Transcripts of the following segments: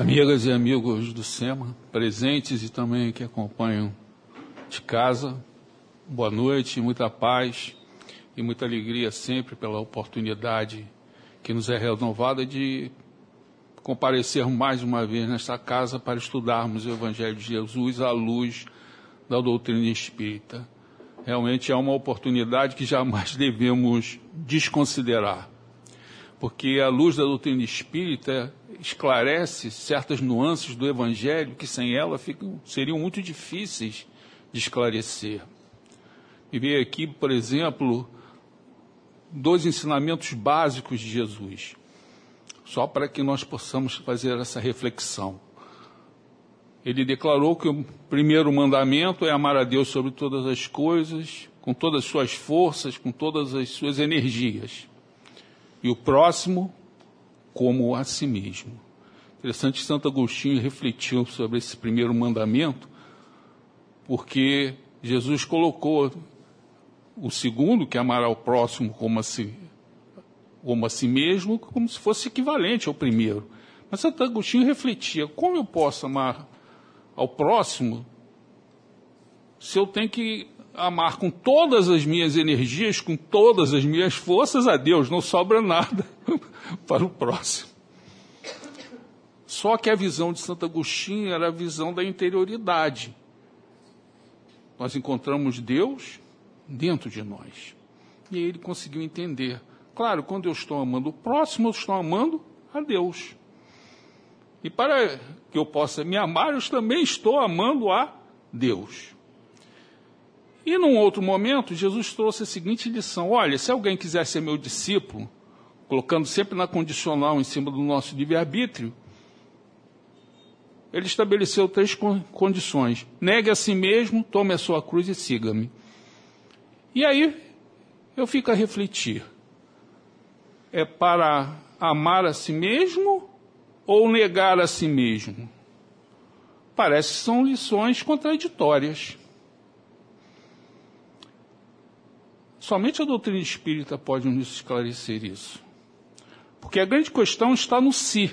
Amigas e amigos do SEMA, presentes e também que acompanham de casa, boa noite, muita paz e muita alegria sempre pela oportunidade que nos é renovada de comparecer mais uma vez nesta casa para estudarmos o Evangelho de Jesus à luz da doutrina espírita. Realmente é uma oportunidade que jamais devemos desconsiderar, porque a luz da doutrina espírita esclarece certas nuances do Evangelho que sem ela ficam, seriam muito difíceis de esclarecer. E veio aqui, por exemplo, dois ensinamentos básicos de Jesus, só para que nós possamos fazer essa reflexão. Ele declarou que o primeiro mandamento é amar a Deus sobre todas as coisas, com todas as suas forças, com todas as suas energias. E o próximo, como a si mesmo. Interessante Santo Agostinho refletiu sobre esse primeiro mandamento, porque Jesus colocou o segundo, que é amar ao próximo como a si, como a si mesmo, como se fosse equivalente ao primeiro. Mas Santo Agostinho refletia: como eu posso amar ao próximo se eu tenho que amar com todas as minhas energias, com todas as minhas forças a Deus, não sobra nada para o próximo. Só que a visão de Santo Agostinho era a visão da interioridade. Nós encontramos Deus dentro de nós. E aí ele conseguiu entender. Claro, quando eu estou amando o próximo, eu estou amando a Deus. E para que eu possa me amar, eu também estou amando a Deus. E num outro momento, Jesus trouxe a seguinte lição: olha, se alguém quiser ser meu discípulo, colocando sempre na condicional em cima do nosso livre-arbítrio, ele estabeleceu três condições: negue a si mesmo, tome a sua cruz e siga-me. E aí eu fico a refletir: é para amar a si mesmo ou negar a si mesmo? Parece que são lições contraditórias. Somente a doutrina espírita pode nos esclarecer isso. Porque a grande questão está no si.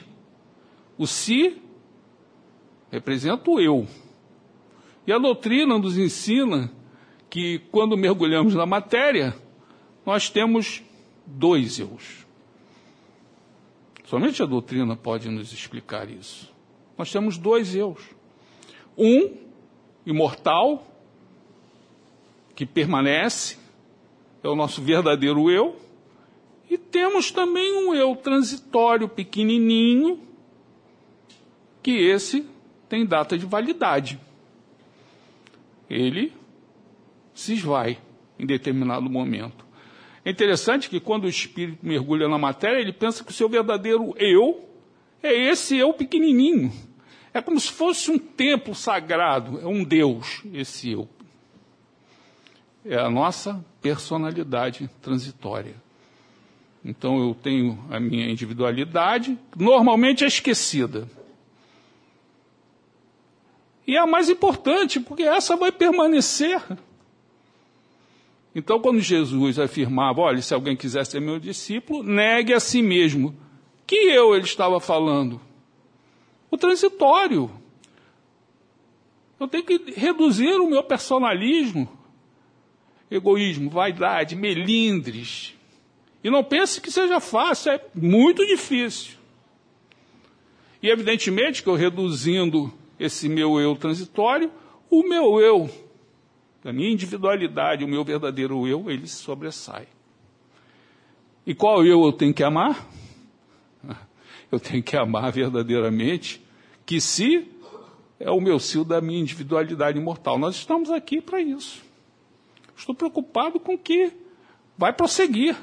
O si representa o eu. E a doutrina nos ensina que quando mergulhamos na matéria, nós temos dois eus. Somente a doutrina pode nos explicar isso. Nós temos dois eus. Um imortal, que permanece, é o nosso verdadeiro eu, e temos também um eu transitório, pequenininho, que esse tem data de validade. Ele se esvai em determinado momento. É interessante que quando o espírito mergulha na matéria, ele pensa que o seu verdadeiro eu é esse eu pequenininho. É como se fosse um templo sagrado, é um Deus, esse eu. É a nossa personalidade transitória. Então eu tenho a minha individualidade, normalmente é esquecida. E é a mais importante, porque essa vai permanecer. Então, quando Jesus afirmava, olha, se alguém quiser ser meu discípulo, negue a si mesmo. Que eu ele estava falando? O transitório. Eu tenho que reduzir o meu personalismo, egoísmo, vaidade, melindres. E não pense que seja fácil, é muito difícil. E evidentemente que eu reduzindo esse meu eu transitório, o meu eu, a minha individualidade, o meu verdadeiro eu, ele se sobressai. E qual eu eu tenho que amar? Eu tenho que amar verdadeiramente, que se é o meu cio da minha individualidade imortal. Nós estamos aqui para isso. Estou preocupado com que vai prosseguir.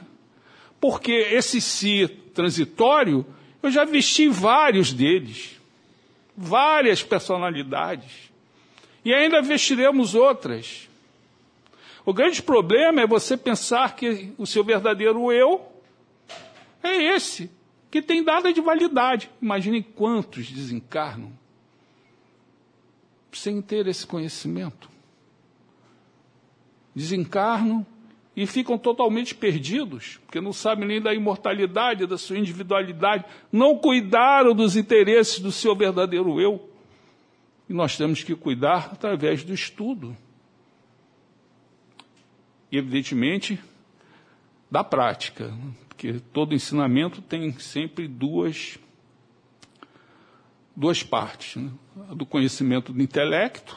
Porque esse si transitório, eu já vesti vários deles várias personalidades. E ainda vestiremos outras. O grande problema é você pensar que o seu verdadeiro eu é esse, que tem data de validade. Imaginem quantos desencarnam sem ter esse conhecimento. Desencarnam e ficam totalmente perdidos, porque não sabem nem da imortalidade, da sua individualidade, não cuidaram dos interesses do seu verdadeiro eu. E nós temos que cuidar através do estudo. E, evidentemente, da prática, porque todo ensinamento tem sempre duas, duas partes. Né? A do conhecimento do intelecto,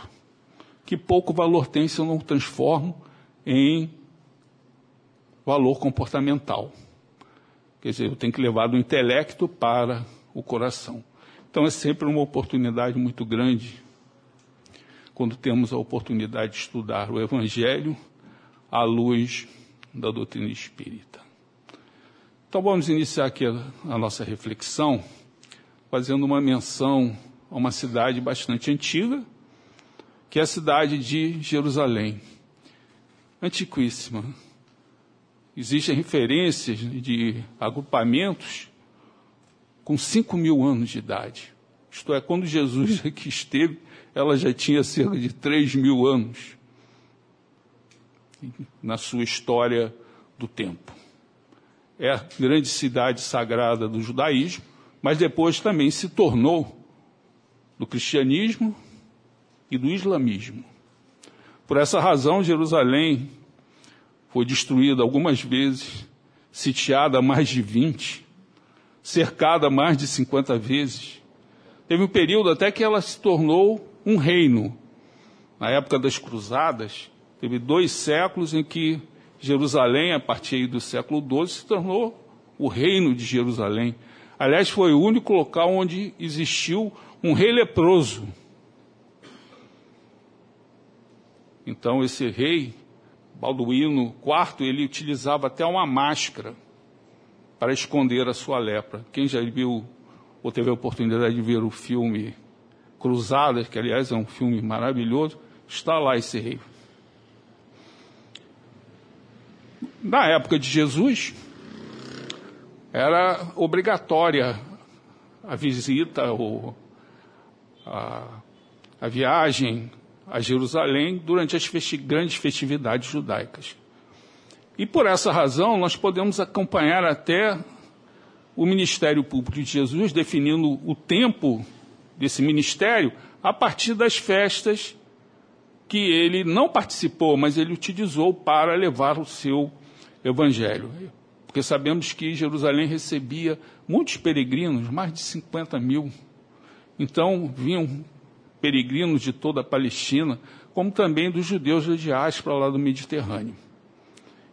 que pouco valor tem se eu não transformo em valor comportamental. Quer dizer, eu tenho que levar do intelecto para o coração. Então é sempre uma oportunidade muito grande quando temos a oportunidade de estudar o Evangelho à luz da doutrina espírita. Então vamos iniciar aqui a, nossa reflexão fazendo uma menção a uma cidade bastante antiga, que é a cidade de Jerusalém. Antiquíssima. Existem referências de agrupamentos com 5 mil anos de idade. Isto é, quando Jesus aqui esteve, ela já tinha cerca de 3 mil anos na sua história do tempo. É a grande cidade sagrada do judaísmo, mas depois também se tornou do cristianismo e do islamismo. Por essa razão, Jerusalém foi destruída algumas vezes, sitiada mais de 20, cercada mais de 50 vezes. Teve um período até que ela se tornou um reino. Na época das cruzadas, Teve dois séculos em que Jerusalém, a partir do século XII, se tornou o reino de Jerusalém. Aliás, foi o único local onde existiu um rei leproso. Então, esse rei, Balduíno IV, ele utilizava até uma máscara para esconder a sua lepra. Quem já viu ou teve a oportunidade de ver o filme Cruzadas, que aliás é um filme maravilhoso, está lá esse rei. Na época de Jesus, era obrigatória a visita ou a, a viagem a Jerusalém durante as festi grandes festividades judaicas. E por essa razão, nós podemos acompanhar até o ministério público de Jesus, definindo o tempo desse ministério a partir das festas que ele não participou, mas ele utilizou para levar o seu evangelho. Porque sabemos que Jerusalém recebia muitos peregrinos, mais de 50 mil. Então vinham peregrinos de toda a Palestina, como também dos judeus da diáspora lá do Mediterrâneo.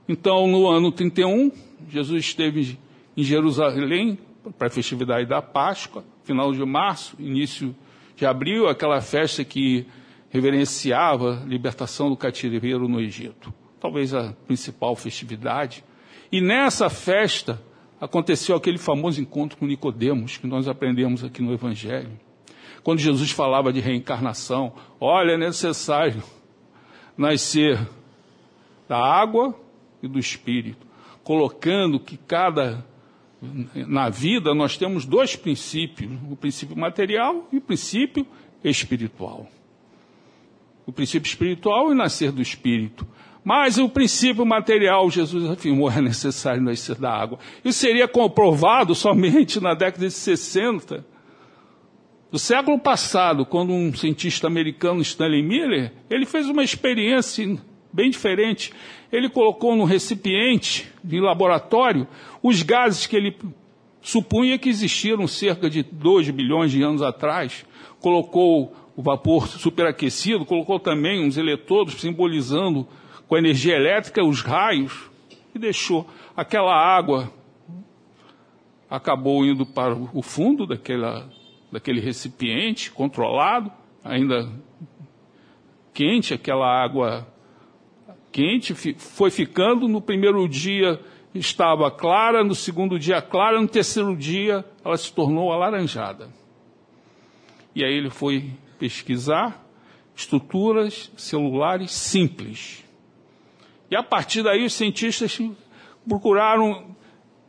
Então, no ano 31, Jesus esteve em Jerusalém para a festividade da Páscoa, final de março, início de abril, aquela festa que reverenciava a libertação do cativeiro no Egito. Talvez a principal festividade. E nessa festa aconteceu aquele famoso encontro com Nicodemos, que nós aprendemos aqui no Evangelho. Quando Jesus falava de reencarnação, olha, é necessário nascer da água e do espírito, colocando que cada na vida nós temos dois princípios, o princípio material e o princípio espiritual o princípio espiritual e nascer do espírito. Mas o princípio material, Jesus afirmou, é necessário nascer da água. Isso seria comprovado somente na década de 60 do século passado, quando um cientista americano, Stanley Miller, ele fez uma experiência bem diferente. Ele colocou num recipiente de laboratório os gases que ele supunha que existiram cerca de 2 bilhões de anos atrás. Colocou o vapor superaquecido, colocou também uns eletrodos simbolizando com a energia elétrica os raios e deixou aquela água acabou indo para o fundo daquela, daquele recipiente controlado, ainda quente, aquela água quente foi ficando. No primeiro dia estava clara, no segundo dia clara, no terceiro dia ela se tornou alaranjada. E aí ele foi pesquisar estruturas celulares simples. E a partir daí os cientistas procuraram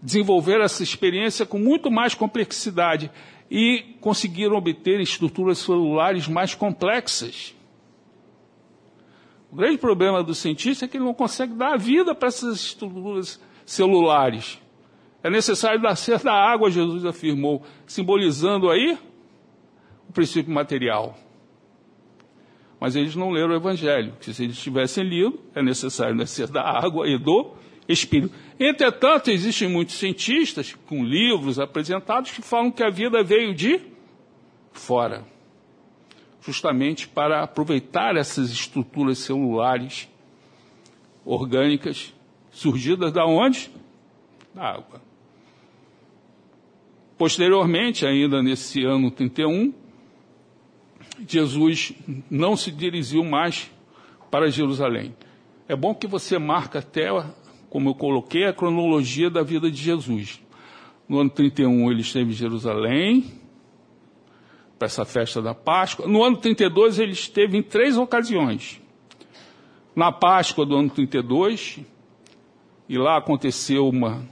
desenvolver essa experiência com muito mais complexidade e conseguiram obter estruturas celulares mais complexas. O grande problema do cientista é que ele não consegue dar vida para essas estruturas celulares. É necessário nascer da água, Jesus afirmou, simbolizando aí o princípio material. Mas eles não leram o Evangelho, que se eles tivessem lido, é necessário nascer da água e do Espírito. Entretanto, existem muitos cientistas com livros apresentados que falam que a vida veio de fora justamente para aproveitar essas estruturas celulares orgânicas surgidas da onde? Da água. Posteriormente, ainda nesse ano 31, Jesus não se dirigiu mais para Jerusalém. É bom que você marque até, como eu coloquei, a cronologia da vida de Jesus. No ano 31 ele esteve em Jerusalém, para essa festa da Páscoa. No ano 32 ele esteve em três ocasiões. Na Páscoa do ano 32, e lá aconteceu uma,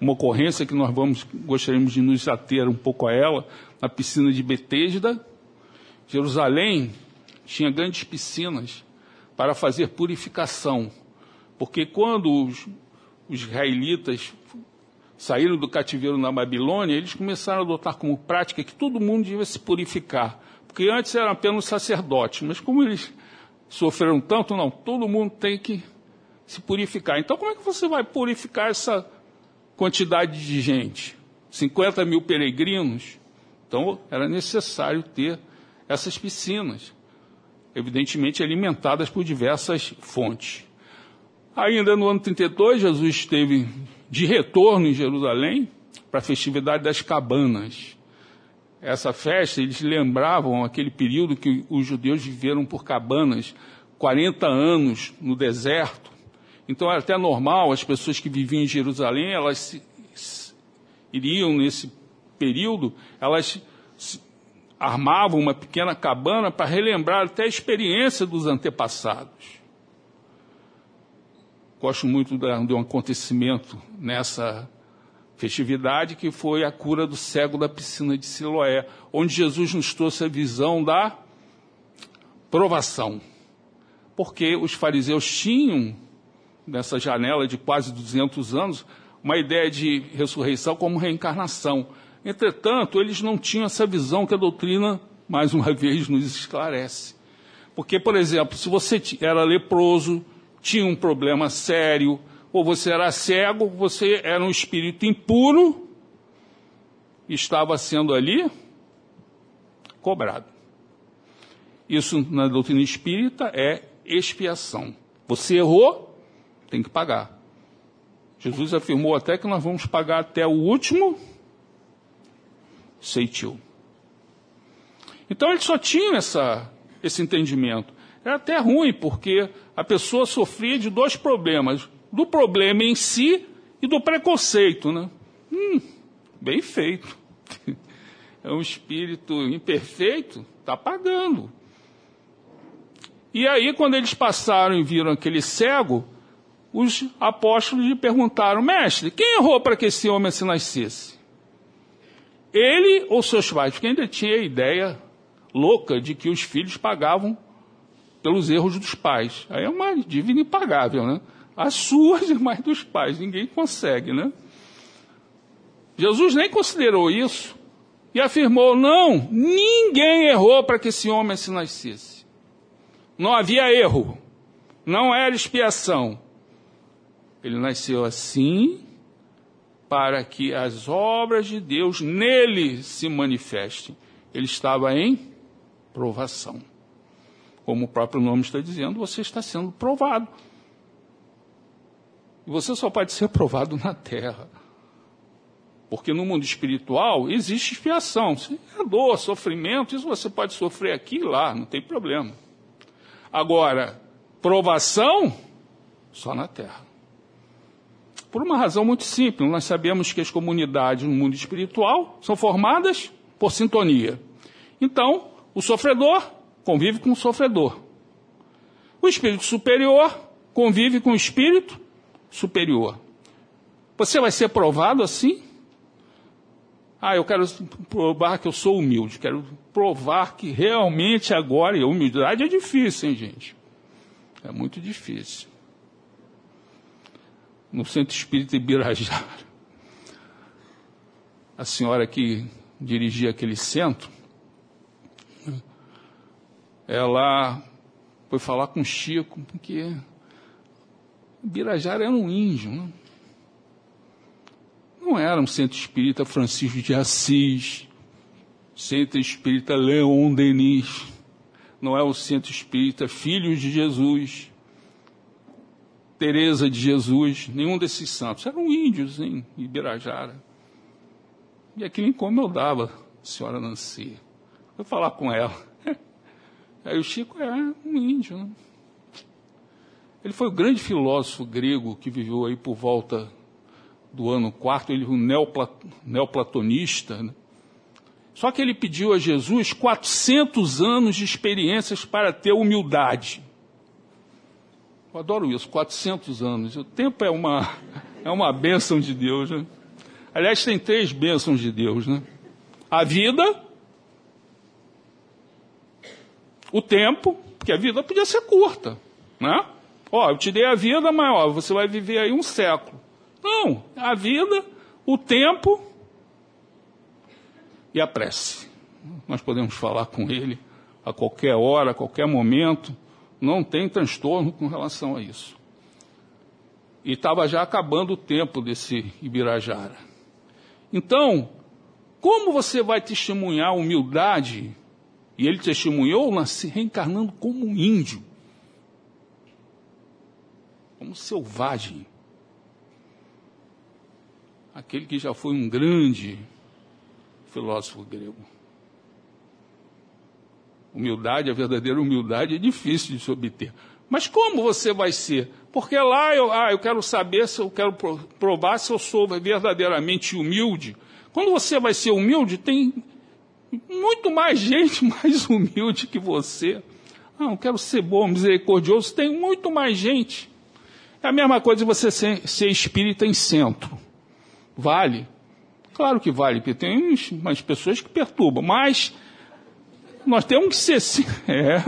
uma ocorrência que nós vamos, gostaríamos de nos ater um pouco a ela, na piscina de Betesda. Jerusalém tinha grandes piscinas para fazer purificação, porque quando os, os israelitas saíram do cativeiro na Babilônia, eles começaram a adotar como prática que todo mundo devia se purificar. Porque antes eram apenas sacerdotes, mas como eles sofreram tanto, não, todo mundo tem que se purificar. Então, como é que você vai purificar essa quantidade de gente? 50 mil peregrinos? Então, era necessário ter essas piscinas, evidentemente alimentadas por diversas fontes. Ainda no ano 32, Jesus esteve de retorno em Jerusalém para a festividade das cabanas. Essa festa, eles lembravam aquele período que os judeus viveram por cabanas, 40 anos no deserto. Então era até normal, as pessoas que viviam em Jerusalém, elas se, se, iriam nesse período, elas se, armavam uma pequena cabana para relembrar até a experiência dos antepassados. Gosto muito de um acontecimento nessa festividade que foi a cura do cego da piscina de Siloé, onde Jesus nos trouxe a visão da provação. Porque os fariseus tinham, nessa janela de quase 200 anos, uma ideia de ressurreição como reencarnação. Entretanto, eles não tinham essa visão que a doutrina, mais uma vez, nos esclarece. Porque, por exemplo, se você era leproso, tinha um problema sério, ou você era cego, você era um espírito impuro, estava sendo ali cobrado. Isso na doutrina espírita é expiação. Você errou, tem que pagar. Jesus afirmou até que nós vamos pagar até o último ceitil. Então eles só tinham essa, esse entendimento. Era até ruim, porque a pessoa sofria de dois problemas: do problema em si e do preconceito. Né? Hum, bem feito. É um espírito imperfeito, está pagando. E aí, quando eles passaram e viram aquele cego, os apóstolos lhe perguntaram: Mestre, quem errou para que esse homem se nascesse? Ele ou seus pais? Porque ainda tinha a ideia louca de que os filhos pagavam pelos erros dos pais. Aí é uma dívida impagável, né? As suas e mais dos pais, ninguém consegue, né? Jesus nem considerou isso e afirmou: não, ninguém errou para que esse homem se nascesse. Não havia erro, não era expiação. Ele nasceu assim para que as obras de Deus nele se manifestem. Ele estava em provação como o próprio nome está dizendo, você está sendo provado. E você só pode ser provado na terra. Porque no mundo espiritual existe expiação. É dor, sofrimento, isso você pode sofrer aqui e lá, não tem problema. Agora, provação, só na terra. Por uma razão muito simples, nós sabemos que as comunidades no mundo espiritual são formadas por sintonia. Então, o sofredor convive com o sofredor. O espírito superior convive com o espírito superior. Você vai ser provado assim? Ah, eu quero provar que eu sou humilde, quero provar que realmente agora, e a humildade é difícil, hein, gente? É muito difícil. No Centro Espírita Ibirajara, a senhora que dirigia aquele centro, ela foi falar com Chico, porque Birajara era um índio, né? não era um centro espírita Francisco de Assis, centro espírita Leon Denis, não é o centro espírita Filhos de Jesus, Teresa de Jesus, nenhum desses santos, eram índios em Ibirajara. E aquilo incomodava a senhora Nancy. Foi falar com ela. Aí o Chico é um índio. Né? Ele foi o grande filósofo grego que viveu aí por volta do ano quarto, ele foi um neoplatonista. Né? Só que ele pediu a Jesus 400 anos de experiências para ter humildade. Eu adoro isso, 400 anos. O tempo é uma, é uma bênção de Deus. Né? Aliás, tem três bênçãos de Deus. Né? A vida, o tempo, porque a vida podia ser curta. Né? Ó, eu te dei a vida, mas ó, você vai viver aí um século. Não, a vida, o tempo e a prece. Nós podemos falar com ele a qualquer hora, a qualquer momento, não tem transtorno com relação a isso. E estava já acabando o tempo desse Ibirajara. Então, como você vai testemunhar humildade? E ele testemunhou reencarnando como um índio, como selvagem aquele que já foi um grande filósofo grego. Humildade, a verdadeira humildade é difícil de se obter. Mas como você vai ser? Porque lá eu, ah, eu quero saber se eu quero provar se eu sou verdadeiramente humilde. Quando você vai ser humilde, tem muito mais gente mais humilde que você. Ah, eu quero ser bom, misericordioso, tem muito mais gente. É a mesma coisa de você ser, ser espírita em centro. Vale. Claro que vale, porque tem umas pessoas que perturbam, mas nós temos que ser sim. É.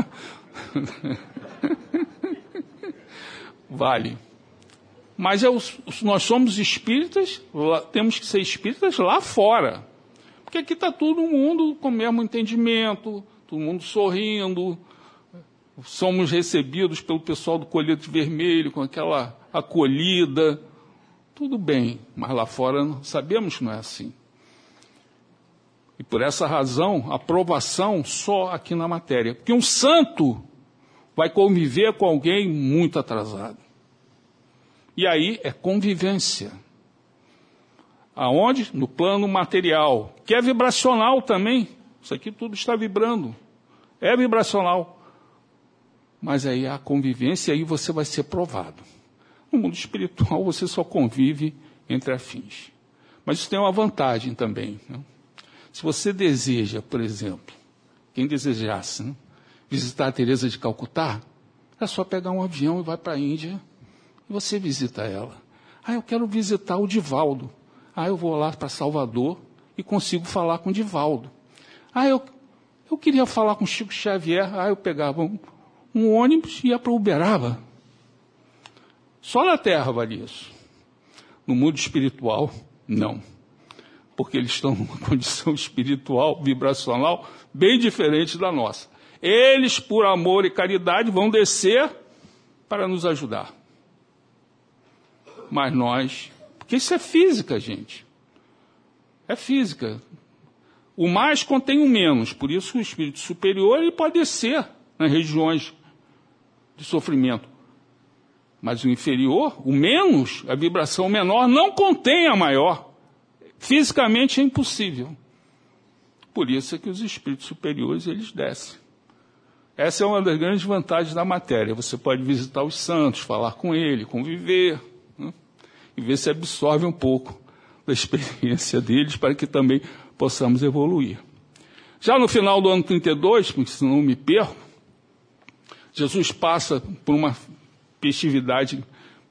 vale. Mas é os, nós somos espíritas, temos que ser espíritas lá fora. Porque aqui está todo mundo com o mesmo entendimento, todo mundo sorrindo, somos recebidos pelo pessoal do colete vermelho com aquela acolhida. Tudo bem, mas lá fora sabemos que não é assim. E por essa razão, aprovação só aqui na matéria. Porque um santo vai conviver com alguém muito atrasado. E aí é convivência. Aonde? No plano material, que é vibracional também. Isso aqui tudo está vibrando. É vibracional. Mas aí a convivência, aí você vai ser provado. No mundo espiritual você só convive entre afins. Mas isso tem uma vantagem também. Né? Se você deseja, por exemplo, quem desejasse né, visitar a Teresa de Calcutá, é só pegar um avião e vai para a Índia e você visita ela. Ah, eu quero visitar o Divaldo. Ah, eu vou lá para Salvador e consigo falar com Divaldo. Ah, eu, eu queria falar com Chico Xavier. Ah, eu pegava um, um ônibus e ia para Uberaba. Só na terra vale isso. No mundo espiritual, não. Porque eles estão numa condição espiritual, vibracional, bem diferente da nossa. Eles, por amor e caridade, vão descer para nos ajudar. Mas nós, porque isso é física, gente. É física. O mais contém o menos, por isso o espírito superior ele pode descer nas regiões de sofrimento. Mas o inferior, o menos, a vibração menor, não contém a maior. Fisicamente é impossível. Por isso é que os espíritos superiores eles descem. Essa é uma das grandes vantagens da matéria. Você pode visitar os santos, falar com ele, conviver? E ver se absorve um pouco da experiência deles para que também possamos evoluir. Já no final do ano 32, porque senão me perco, Jesus passa por uma festividade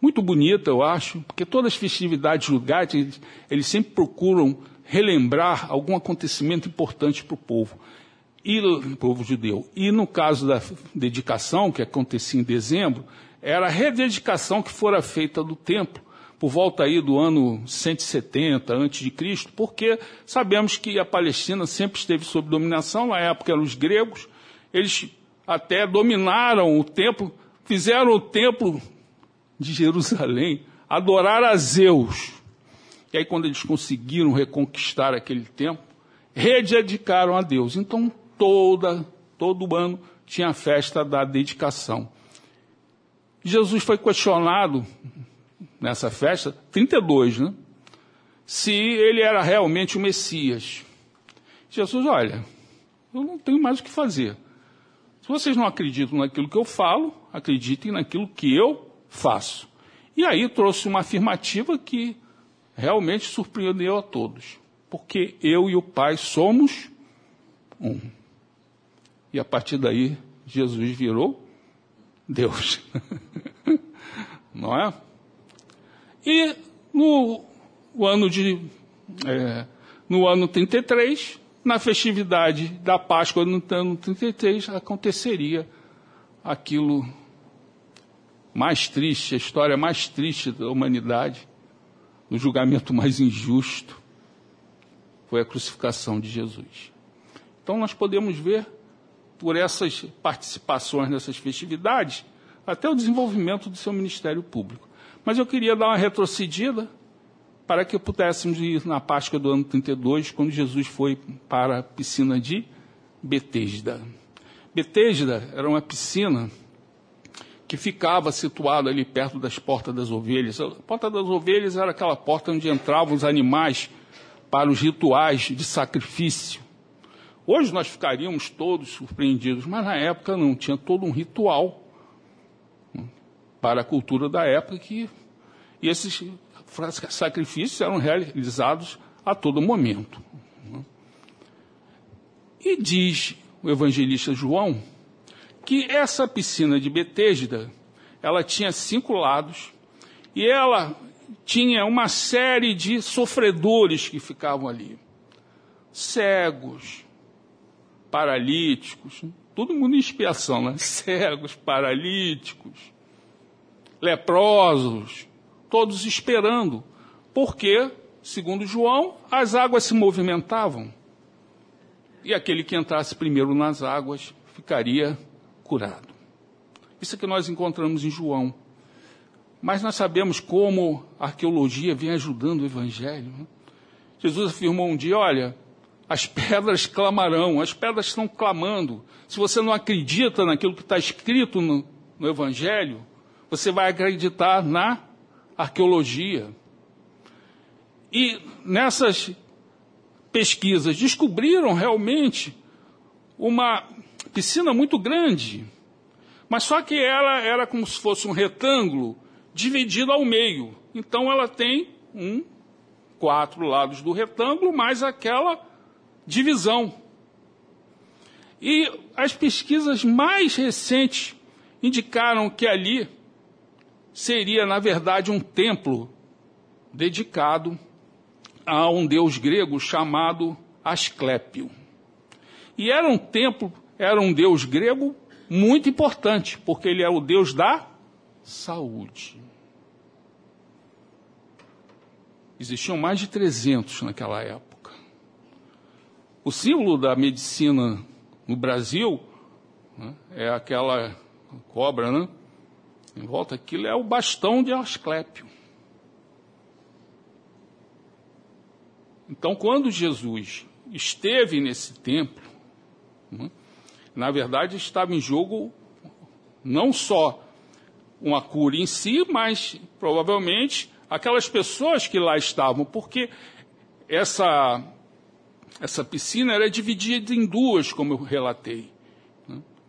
muito bonita, eu acho, porque todas as festividades julgadas, eles, eles sempre procuram relembrar algum acontecimento importante para o povo. e o povo judeu. E no caso da dedicação, que acontecia em dezembro, era a rededicação que fora feita do templo, por volta aí do ano 170 a.C., porque sabemos que a Palestina sempre esteve sob dominação, na época eram os gregos, eles até dominaram o templo, fizeram o templo de Jerusalém adorar a Zeus. E aí, quando eles conseguiram reconquistar aquele templo, rededicaram a Deus. Então, toda, todo ano tinha a festa da dedicação. Jesus foi questionado nessa festa, 32, né? Se ele era realmente o Messias. Jesus, olha, eu não tenho mais o que fazer. Se vocês não acreditam naquilo que eu falo, acreditem naquilo que eu faço. E aí trouxe uma afirmativa que realmente surpreendeu a todos. Porque eu e o Pai somos um. E a partir daí, Jesus virou Deus. Não é? E no ano de. É, no ano 33, na festividade da Páscoa no ano 33, aconteceria aquilo mais triste, a história mais triste da humanidade, o julgamento mais injusto, foi a crucificação de Jesus. Então nós podemos ver, por essas participações nessas festividades, até o desenvolvimento do seu ministério público. Mas eu queria dar uma retrocedida para que pudéssemos ir na Páscoa do ano 32, quando Jesus foi para a piscina de Betesda. Betesda era uma piscina que ficava situada ali perto das portas das ovelhas. A porta das ovelhas era aquela porta onde entravam os animais para os rituais de sacrifício. Hoje nós ficaríamos todos surpreendidos, mas na época não, tinha todo um ritual para a cultura da época que e esses sacrifícios eram realizados a todo momento. E diz o evangelista João que essa piscina de Betesda, ela tinha cinco lados e ela tinha uma série de sofredores que ficavam ali. Cegos, paralíticos, todo mundo em expiação, né? Cegos, paralíticos, leprosos, todos esperando, porque, segundo João, as águas se movimentavam. E aquele que entrasse primeiro nas águas ficaria curado. Isso é que nós encontramos em João. Mas nós sabemos como a arqueologia vem ajudando o Evangelho. Né? Jesus afirmou um dia: olha, as pedras clamarão, as pedras estão clamando. Se você não acredita naquilo que está escrito no, no Evangelho, você vai acreditar na arqueologia. E nessas pesquisas descobriram realmente uma piscina muito grande, mas só que ela era como se fosse um retângulo dividido ao meio. Então ela tem um, quatro lados do retângulo, mais aquela divisão. E as pesquisas mais recentes indicaram que ali seria, na verdade, um templo dedicado a um deus grego chamado Asclépio. E era um templo era um deus grego muito importante, porque ele é o deus da saúde. Existiam mais de 300 naquela época. O símbolo da medicina no Brasil né, é aquela cobra, né? Em volta aquilo é o bastão de Asclépio. Então, quando Jesus esteve nesse templo, né, na verdade, estava em jogo não só uma cura em si, mas provavelmente aquelas pessoas que lá estavam, porque essa, essa piscina era dividida em duas, como eu relatei?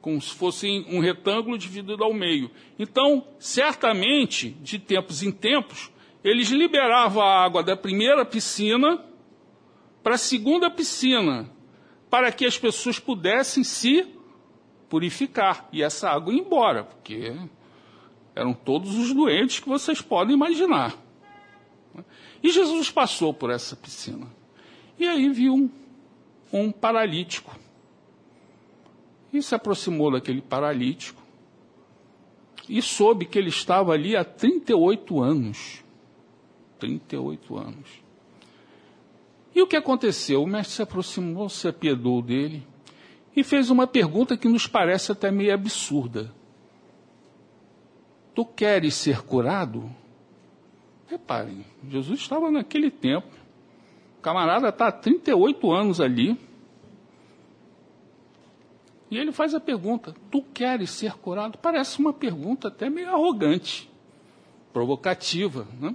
Como se fosse um retângulo dividido ao meio. Então, certamente, de tempos em tempos, eles liberavam a água da primeira piscina para a segunda piscina, para que as pessoas pudessem se purificar e essa água ir embora, porque eram todos os doentes que vocês podem imaginar. E Jesus passou por essa piscina. E aí viu um, um paralítico e se aproximou daquele paralítico e soube que ele estava ali há 38 anos. 38 anos. E o que aconteceu? O mestre se aproximou, se apiedou dele e fez uma pergunta que nos parece até meio absurda. Tu queres ser curado? Reparem, Jesus estava naquele tempo. O camarada está há 38 anos ali. E ele faz a pergunta: Tu queres ser curado? Parece uma pergunta até meio arrogante, provocativa, né?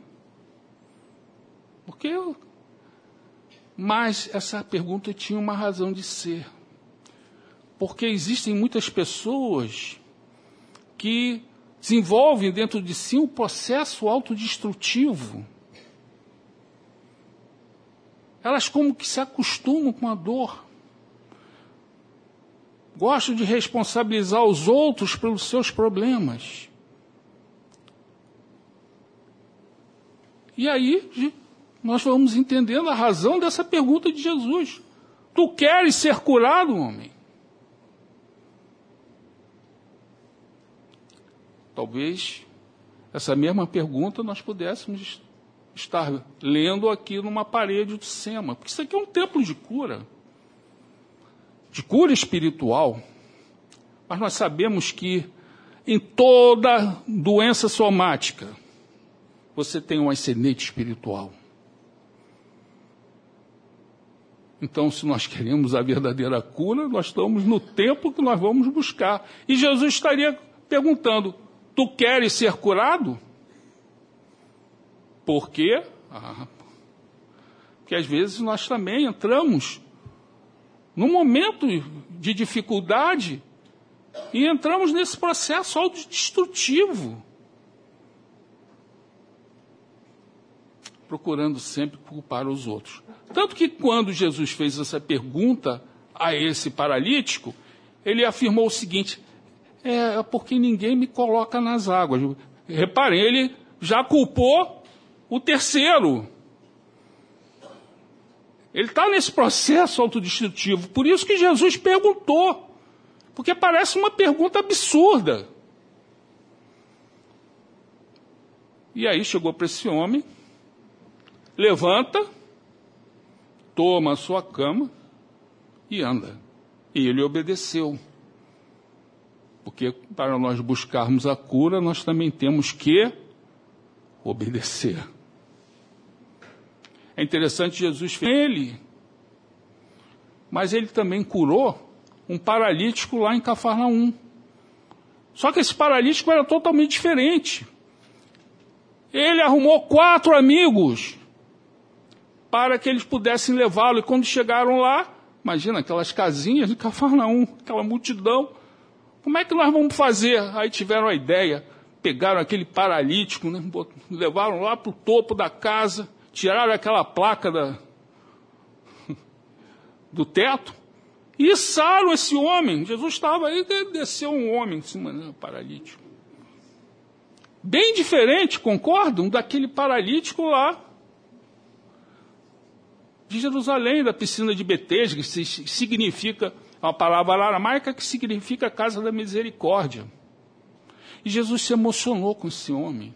Porque. Mas essa pergunta tinha uma razão de ser. Porque existem muitas pessoas que desenvolvem dentro de si um processo autodestrutivo. Elas como que se acostumam com a dor. Gostam de responsabilizar os outros pelos seus problemas. E aí nós vamos entendendo a razão dessa pergunta de Jesus. Tu queres ser curado, homem? Talvez essa mesma pergunta nós pudéssemos estar lendo aqui numa parede do SEMA, porque isso aqui é um templo de cura, de cura espiritual. Mas nós sabemos que em toda doença somática você tem um ascendente espiritual. Então, se nós queremos a verdadeira cura, nós estamos no templo que nós vamos buscar. E Jesus estaria perguntando: Tu queres ser curado? Por quê? Ah, porque às vezes nós também entramos num momento de dificuldade e entramos nesse processo autodestrutivo. Procurando sempre culpar os outros. Tanto que quando Jesus fez essa pergunta a esse paralítico, ele afirmou o seguinte: é, é porque ninguém me coloca nas águas. Reparem, ele já culpou o terceiro. Ele está nesse processo autodestrutivo. Por isso que Jesus perguntou. Porque parece uma pergunta absurda. E aí chegou para esse homem, levanta, toma a sua cama e anda. E ele obedeceu. Porque para nós buscarmos a cura, nós também temos que obedecer. É interessante, Jesus fez ele, mas ele também curou um paralítico lá em Cafarnaum. Só que esse paralítico era totalmente diferente. Ele arrumou quatro amigos para que eles pudessem levá-lo. E quando chegaram lá, imagina aquelas casinhas de Cafarnaum, aquela multidão. Como é que nós vamos fazer? Aí tiveram a ideia, pegaram aquele paralítico, né, levaram lá para o topo da casa, tiraram aquela placa da, do teto e içaram esse homem. Jesus estava aí, desceu um homem em cima né, paralítico. Bem diferente, concordam, daquele paralítico lá de Jerusalém, da piscina de Betesda, que significa uma palavra aramaica que significa casa da misericórdia. E Jesus se emocionou com esse homem.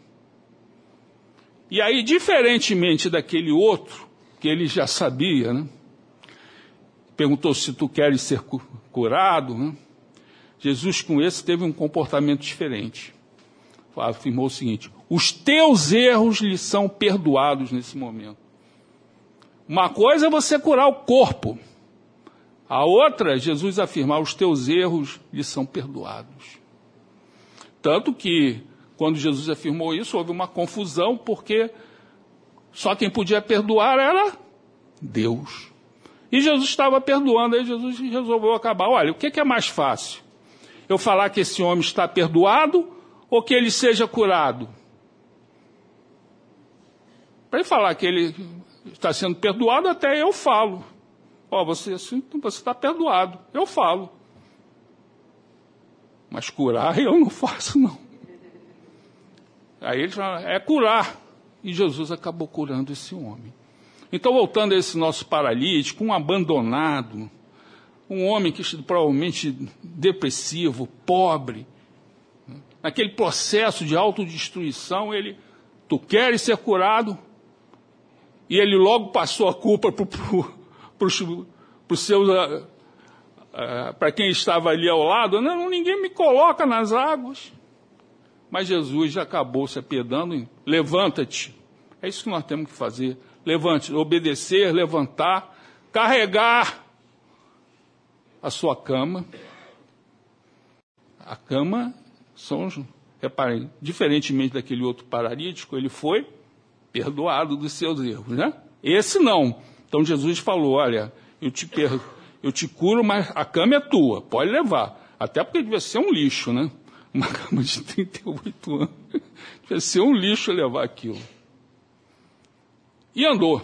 E aí, diferentemente daquele outro, que ele já sabia, né? perguntou se tu queres ser curado, né? Jesus com esse teve um comportamento diferente. Afirmou o seguinte: os teus erros lhe são perdoados nesse momento. Uma coisa é você curar o corpo, a outra, Jesus afirmar: os teus erros lhe são perdoados. Tanto que, quando Jesus afirmou isso, houve uma confusão, porque só quem podia perdoar era Deus. E Jesus estava perdoando, aí Jesus resolveu acabar. Olha, o que é mais fácil? Eu falar que esse homem está perdoado ou que ele seja curado? Para ele falar que ele está sendo perdoado, até eu falo. Ó, oh, você assim, você está perdoado. Eu falo. Mas curar eu não faço, não. Aí ele fala, é curar. E Jesus acabou curando esse homem. Então, voltando a esse nosso paralítico, um abandonado, um homem que provavelmente depressivo, pobre, naquele processo de autodestruição, ele, tu queres ser curado? E ele logo passou a culpa para seus, uh, uh, para quem estava ali ao lado, não, ninguém me coloca nas águas. Mas Jesus já acabou se apedando, levanta-te. É isso que nós temos que fazer. Levante, obedecer, levantar, carregar a sua cama. A cama são, reparem, diferentemente daquele outro paralítico, ele foi perdoado dos seus erros, né? Esse não. Então Jesus falou: Olha, eu te, per... eu te curo, mas a cama é tua, pode levar. Até porque devia ser um lixo, né? Uma cama de 38 anos. Devia ser um lixo levar aquilo. E andou.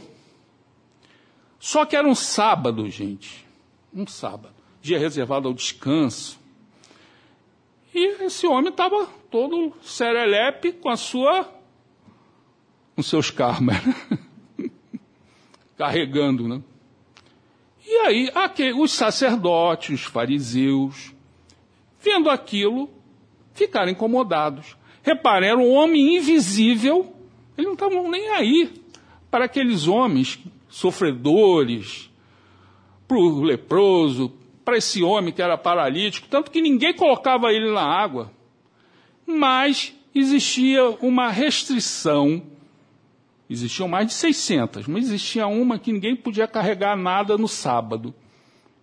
Só que era um sábado, gente. Um sábado. Dia reservado ao descanso. E esse homem estava todo serelepe com a sua. com seus karmas. Né? Carregando, né? E aí, aqui, os sacerdotes, os fariseus, vendo aquilo, ficaram incomodados. Reparem, era um homem invisível, eles não estavam nem aí para aqueles homens sofredores, para o leproso, para esse homem que era paralítico, tanto que ninguém colocava ele na água. Mas existia uma restrição, existiam mais de 600, mas existia uma que ninguém podia carregar nada no sábado.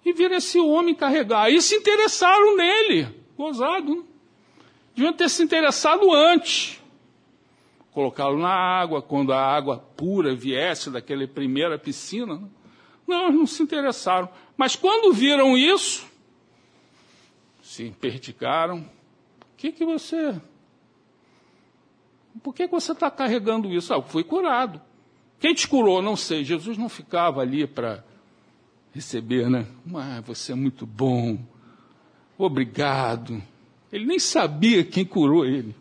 E viram esse homem carregar. E se interessaram nele. Gozado. Né? Deviam ter se interessado antes colocá-lo na água, quando a água pura viesse daquela primeira piscina. Não, não se interessaram. Mas quando viram isso, se perdicaram. O que, que você. Por que, que você está carregando isso? Ah, fui curado. Quem te curou? Não sei. Jesus não ficava ali para receber, né? Ah, você é muito bom. Obrigado. Ele nem sabia quem curou ele.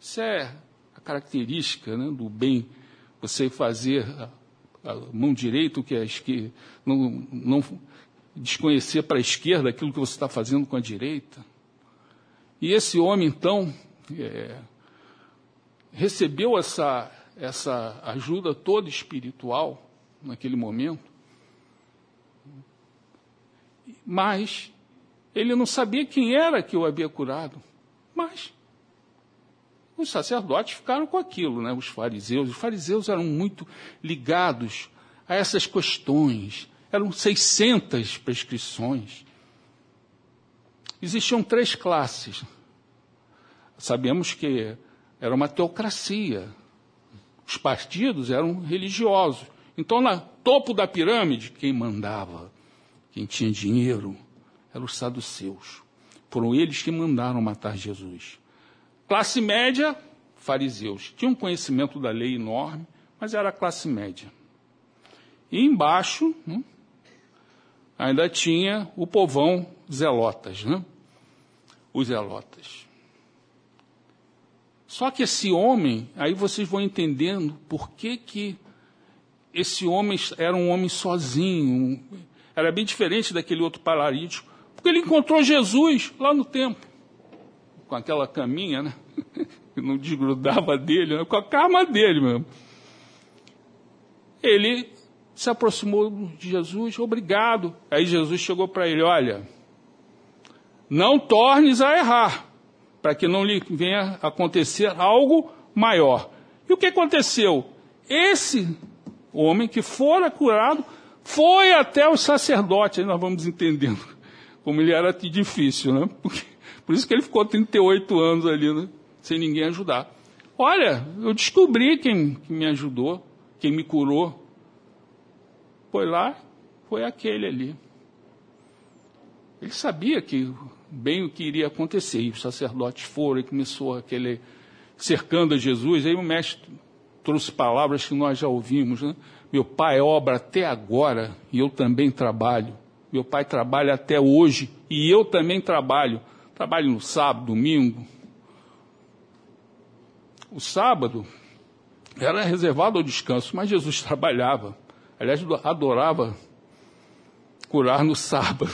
Isso é característica né, do bem, você fazer a, a mão direita o que é esquerda, não, não desconhecer para a esquerda aquilo que você está fazendo com a direita. E esse homem, então, é, recebeu essa, essa ajuda toda espiritual naquele momento, mas ele não sabia quem era que o havia curado. Mas os sacerdotes ficaram com aquilo, né? os fariseus. Os fariseus eram muito ligados a essas questões. Eram 600 prescrições. Existiam três classes. Sabemos que era uma teocracia. Os partidos eram religiosos. Então, no topo da pirâmide, quem mandava, quem tinha dinheiro, eram os saduceus. Foram eles que mandaram matar Jesus. Classe média, fariseus. Tinham conhecimento da lei enorme, mas era classe média. E embaixo, né, ainda tinha o povão zelotas, né? Os zelotas. Só que esse homem, aí vocês vão entendendo por que, que esse homem era um homem sozinho, era bem diferente daquele outro paralítico, porque ele encontrou Jesus lá no templo, com aquela caminha, né? que não desgrudava dele, né? com a karma dele mesmo. Ele se aproximou de Jesus, obrigado. Aí Jesus chegou para ele: Olha, não tornes a errar, para que não lhe venha acontecer algo maior. E o que aconteceu? Esse homem que fora curado foi até os sacerdotes, aí nós vamos entendendo como ele era difícil, né? Porque, por isso que ele ficou 38 anos ali, né? sem ninguém ajudar. Olha, eu descobri quem, quem me ajudou, quem me curou. Foi lá, foi aquele ali. Ele sabia que bem o que iria acontecer. E os sacerdotes foram e começou aquele cercando a Jesus. Aí o mestre trouxe palavras que nós já ouvimos. Né? Meu pai obra até agora e eu também trabalho. Meu pai trabalha até hoje e eu também trabalho. Trabalho no sábado, domingo, o sábado era reservado ao descanso, mas Jesus trabalhava. Aliás, adorava curar no sábado.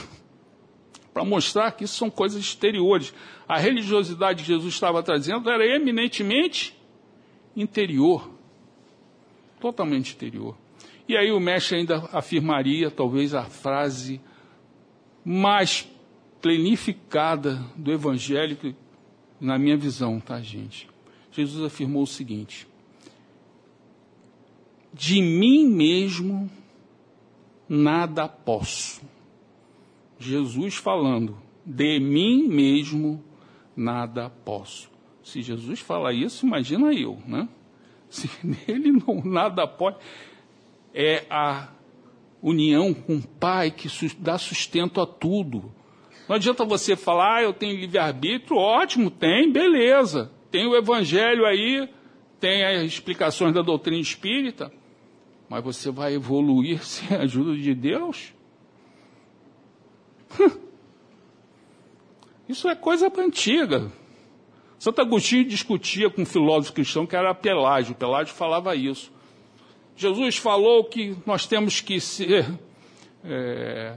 Para mostrar que isso são coisas exteriores. A religiosidade que Jesus estava trazendo era eminentemente interior. Totalmente interior. E aí o mestre ainda afirmaria, talvez, a frase mais plenificada do Evangelho, na minha visão, tá, gente? Jesus afirmou o seguinte: De mim mesmo nada posso. Jesus falando, de mim mesmo nada posso. Se Jesus fala isso, imagina eu, né? Se ele não nada pode, é a união com o Pai que dá sustento a tudo. Não adianta você falar, ah, eu tenho livre-arbítrio, ótimo, tem, beleza. Tem o Evangelho aí, tem as explicações da doutrina espírita, mas você vai evoluir sem a ajuda de Deus? Isso é coisa antiga. Santo Agostinho discutia com um filósofo cristão que era Pelágio. Pelágio falava isso. Jesus falou que nós temos que ser é,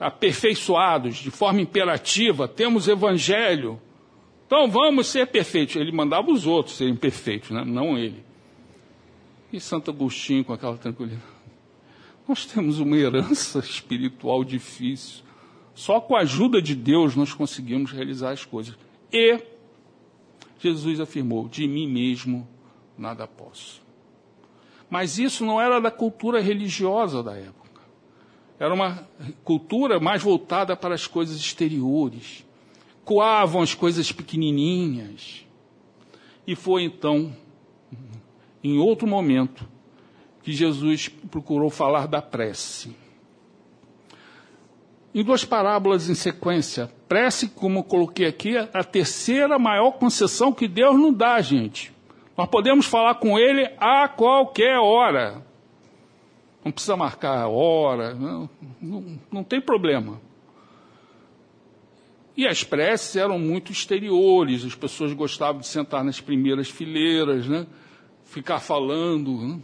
aperfeiçoados de forma imperativa, temos evangelho. Então vamos ser perfeitos. Ele mandava os outros serem perfeitos, né? não ele. E Santo Agostinho com aquela tranquilidade. Nós temos uma herança espiritual difícil. Só com a ajuda de Deus nós conseguimos realizar as coisas. E Jesus afirmou: De mim mesmo nada posso. Mas isso não era da cultura religiosa da época. Era uma cultura mais voltada para as coisas exteriores. Coavam as coisas pequenininhas. E foi então, em outro momento, que Jesus procurou falar da prece. Em duas parábolas em sequência, prece, como coloquei aqui, é a terceira maior concessão que Deus nos dá, gente. Nós podemos falar com Ele a qualquer hora. Não precisa marcar a hora, não, não, não tem problema. E as preces eram muito exteriores, as pessoas gostavam de sentar nas primeiras fileiras, né? ficar falando, né?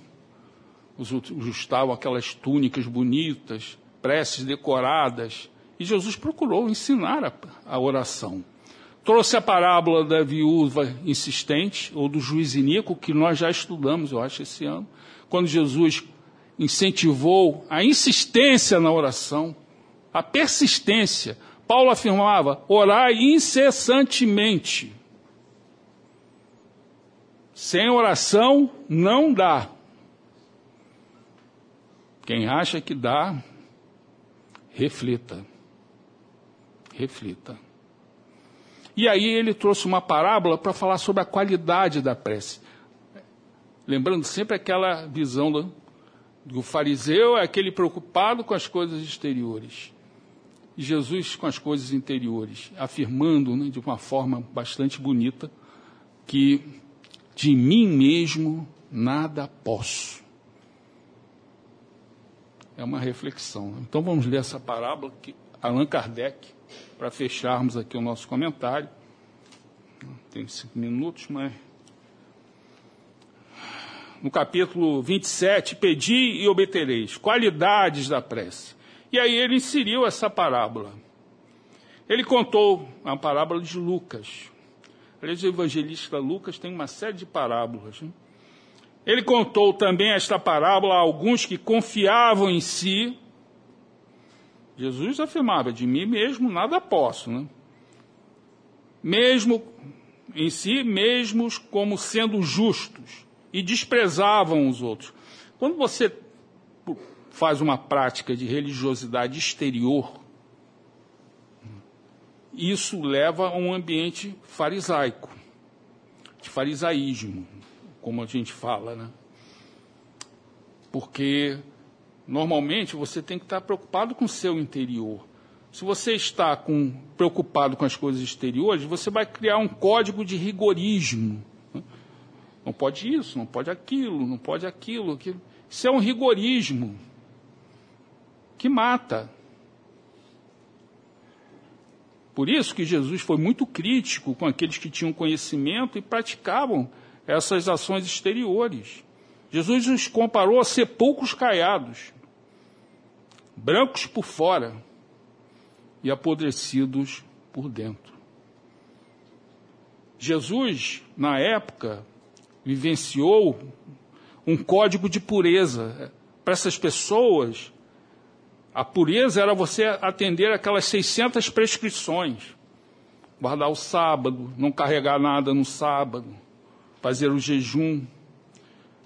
ajustavam aquelas túnicas bonitas, preces decoradas. E Jesus procurou ensinar a, a oração. Trouxe a parábola da viúva insistente, ou do juiz iníquo, que nós já estudamos, eu acho, esse ano, quando Jesus incentivou a insistência na oração, a persistência. Paulo afirmava: orai incessantemente. Sem oração não dá. Quem acha que dá, reflita. Reflita. E aí ele trouxe uma parábola para falar sobre a qualidade da prece. Lembrando sempre aquela visão do, o fariseu é aquele preocupado com as coisas exteriores. E Jesus com as coisas interiores, afirmando né, de uma forma bastante bonita que de mim mesmo nada posso. É uma reflexão. Então vamos ler essa parábola que Allan Kardec, para fecharmos aqui o nosso comentário. Tem cinco minutos, mas no capítulo 27, pedi e obtereis, qualidades da prece. E aí ele inseriu essa parábola. Ele contou a parábola de Lucas. Aliás, o evangelista Lucas tem uma série de parábolas. Né? Ele contou também esta parábola a alguns que confiavam em si. Jesus afirmava: De mim mesmo nada posso. Né? Mesmo em si, mesmos como sendo justos e desprezavam os outros. Quando você faz uma prática de religiosidade exterior, isso leva a um ambiente farisaico, de farisaísmo, como a gente fala, né? Porque normalmente você tem que estar preocupado com o seu interior. Se você está com, preocupado com as coisas exteriores, você vai criar um código de rigorismo não pode isso, não pode aquilo, não pode aquilo, aquilo. Isso é um rigorismo que mata. Por isso que Jesus foi muito crítico com aqueles que tinham conhecimento e praticavam essas ações exteriores. Jesus os comparou a sepulcros caiados. Brancos por fora e apodrecidos por dentro. Jesus, na época, vivenciou um código de pureza. Para essas pessoas, a pureza era você atender aquelas 600 prescrições. Guardar o sábado, não carregar nada no sábado, fazer o jejum.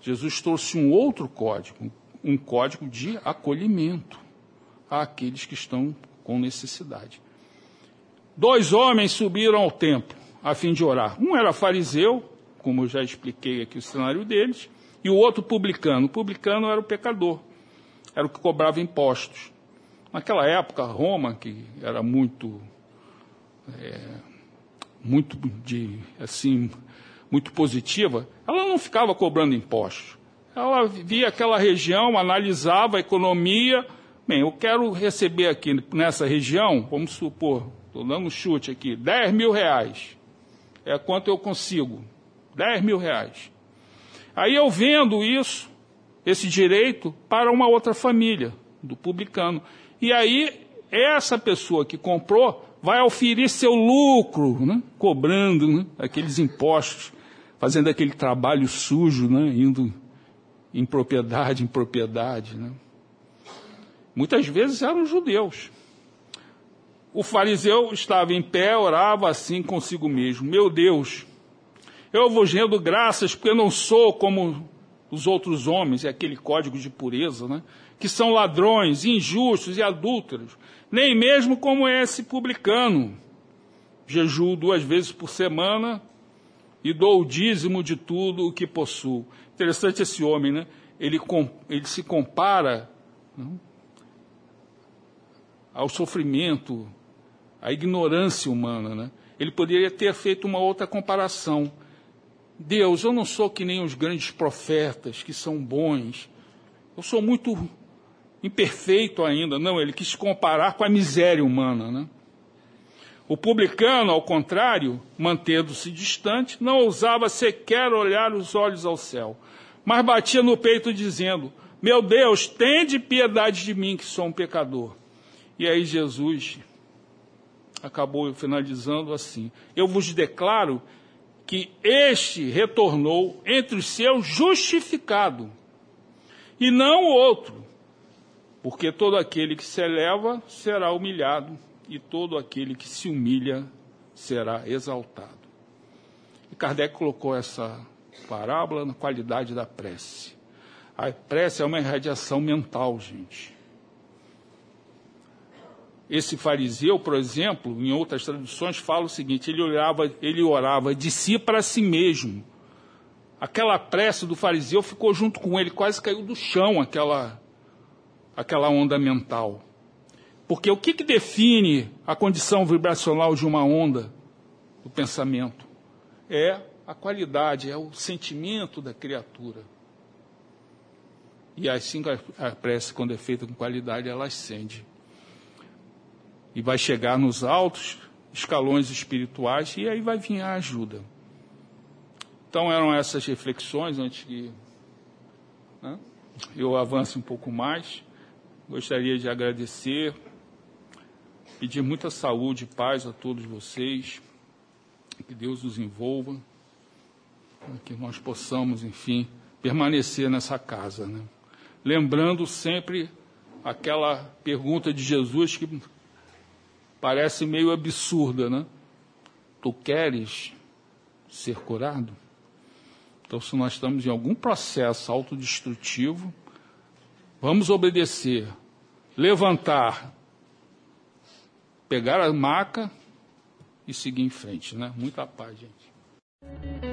Jesus trouxe um outro código, um código de acolhimento àqueles que estão com necessidade. Dois homens subiram ao templo a fim de orar. Um era fariseu, como eu já expliquei aqui o cenário deles, e o outro publicano. O publicano era o pecador, era o que cobrava impostos. Naquela época, Roma, que era muito, é, muito de, assim, muito positiva, ela não ficava cobrando impostos. Ela via aquela região, analisava a economia. Bem, eu quero receber aqui nessa região, vamos supor, estou dando um chute aqui, 10 mil reais. É quanto eu consigo. 10 mil reais. Aí eu vendo isso, esse direito, para uma outra família, do publicano. E aí, essa pessoa que comprou vai oferir seu lucro, né? cobrando né? aqueles impostos, fazendo aquele trabalho sujo, né? indo em propriedade em propriedade. Né? Muitas vezes eram judeus. O fariseu estava em pé, orava assim consigo mesmo: Meu Deus, eu vos rendo graças porque não sou como os outros homens, é aquele código de pureza, né? Que são ladrões, injustos e adúlteros, nem mesmo como esse publicano. Jejuo duas vezes por semana e dou o dízimo de tudo o que possuo. Interessante esse homem, né? Ele, ele se compara não? Ao sofrimento, à ignorância humana, né? Ele poderia ter feito uma outra comparação. Deus, eu não sou que nem os grandes profetas que são bons. Eu sou muito imperfeito ainda. Não, ele quis comparar com a miséria humana, né? O publicano, ao contrário, mantendo-se distante, não ousava sequer olhar os olhos ao céu, mas batia no peito dizendo: Meu Deus, tende piedade de mim que sou um pecador. E aí Jesus acabou finalizando assim: Eu vos declaro que este retornou entre os seus justificado, e não o outro, porque todo aquele que se eleva será humilhado, e todo aquele que se humilha será exaltado. E Kardec colocou essa parábola na qualidade da prece. A prece é uma irradiação mental, gente. Esse fariseu, por exemplo, em outras traduções, fala o seguinte: ele orava, ele orava de si para si mesmo. Aquela prece do fariseu ficou junto com ele, quase caiu do chão aquela, aquela onda mental. Porque o que, que define a condição vibracional de uma onda do pensamento? É a qualidade, é o sentimento da criatura. E assim a prece, quando é feita com qualidade, ela ascende e vai chegar nos altos escalões espirituais e aí vai vir a ajuda. Então eram essas reflexões antes que né, eu avance um pouco mais. Gostaria de agradecer, pedir muita saúde e paz a todos vocês, que Deus os envolva, que nós possamos, enfim, permanecer nessa casa. Né? Lembrando sempre aquela pergunta de Jesus que parece meio absurda, né? Tu queres ser curado? Então, se nós estamos em algum processo autodestrutivo, vamos obedecer, levantar, pegar a maca e seguir em frente, né? Muita paz, gente.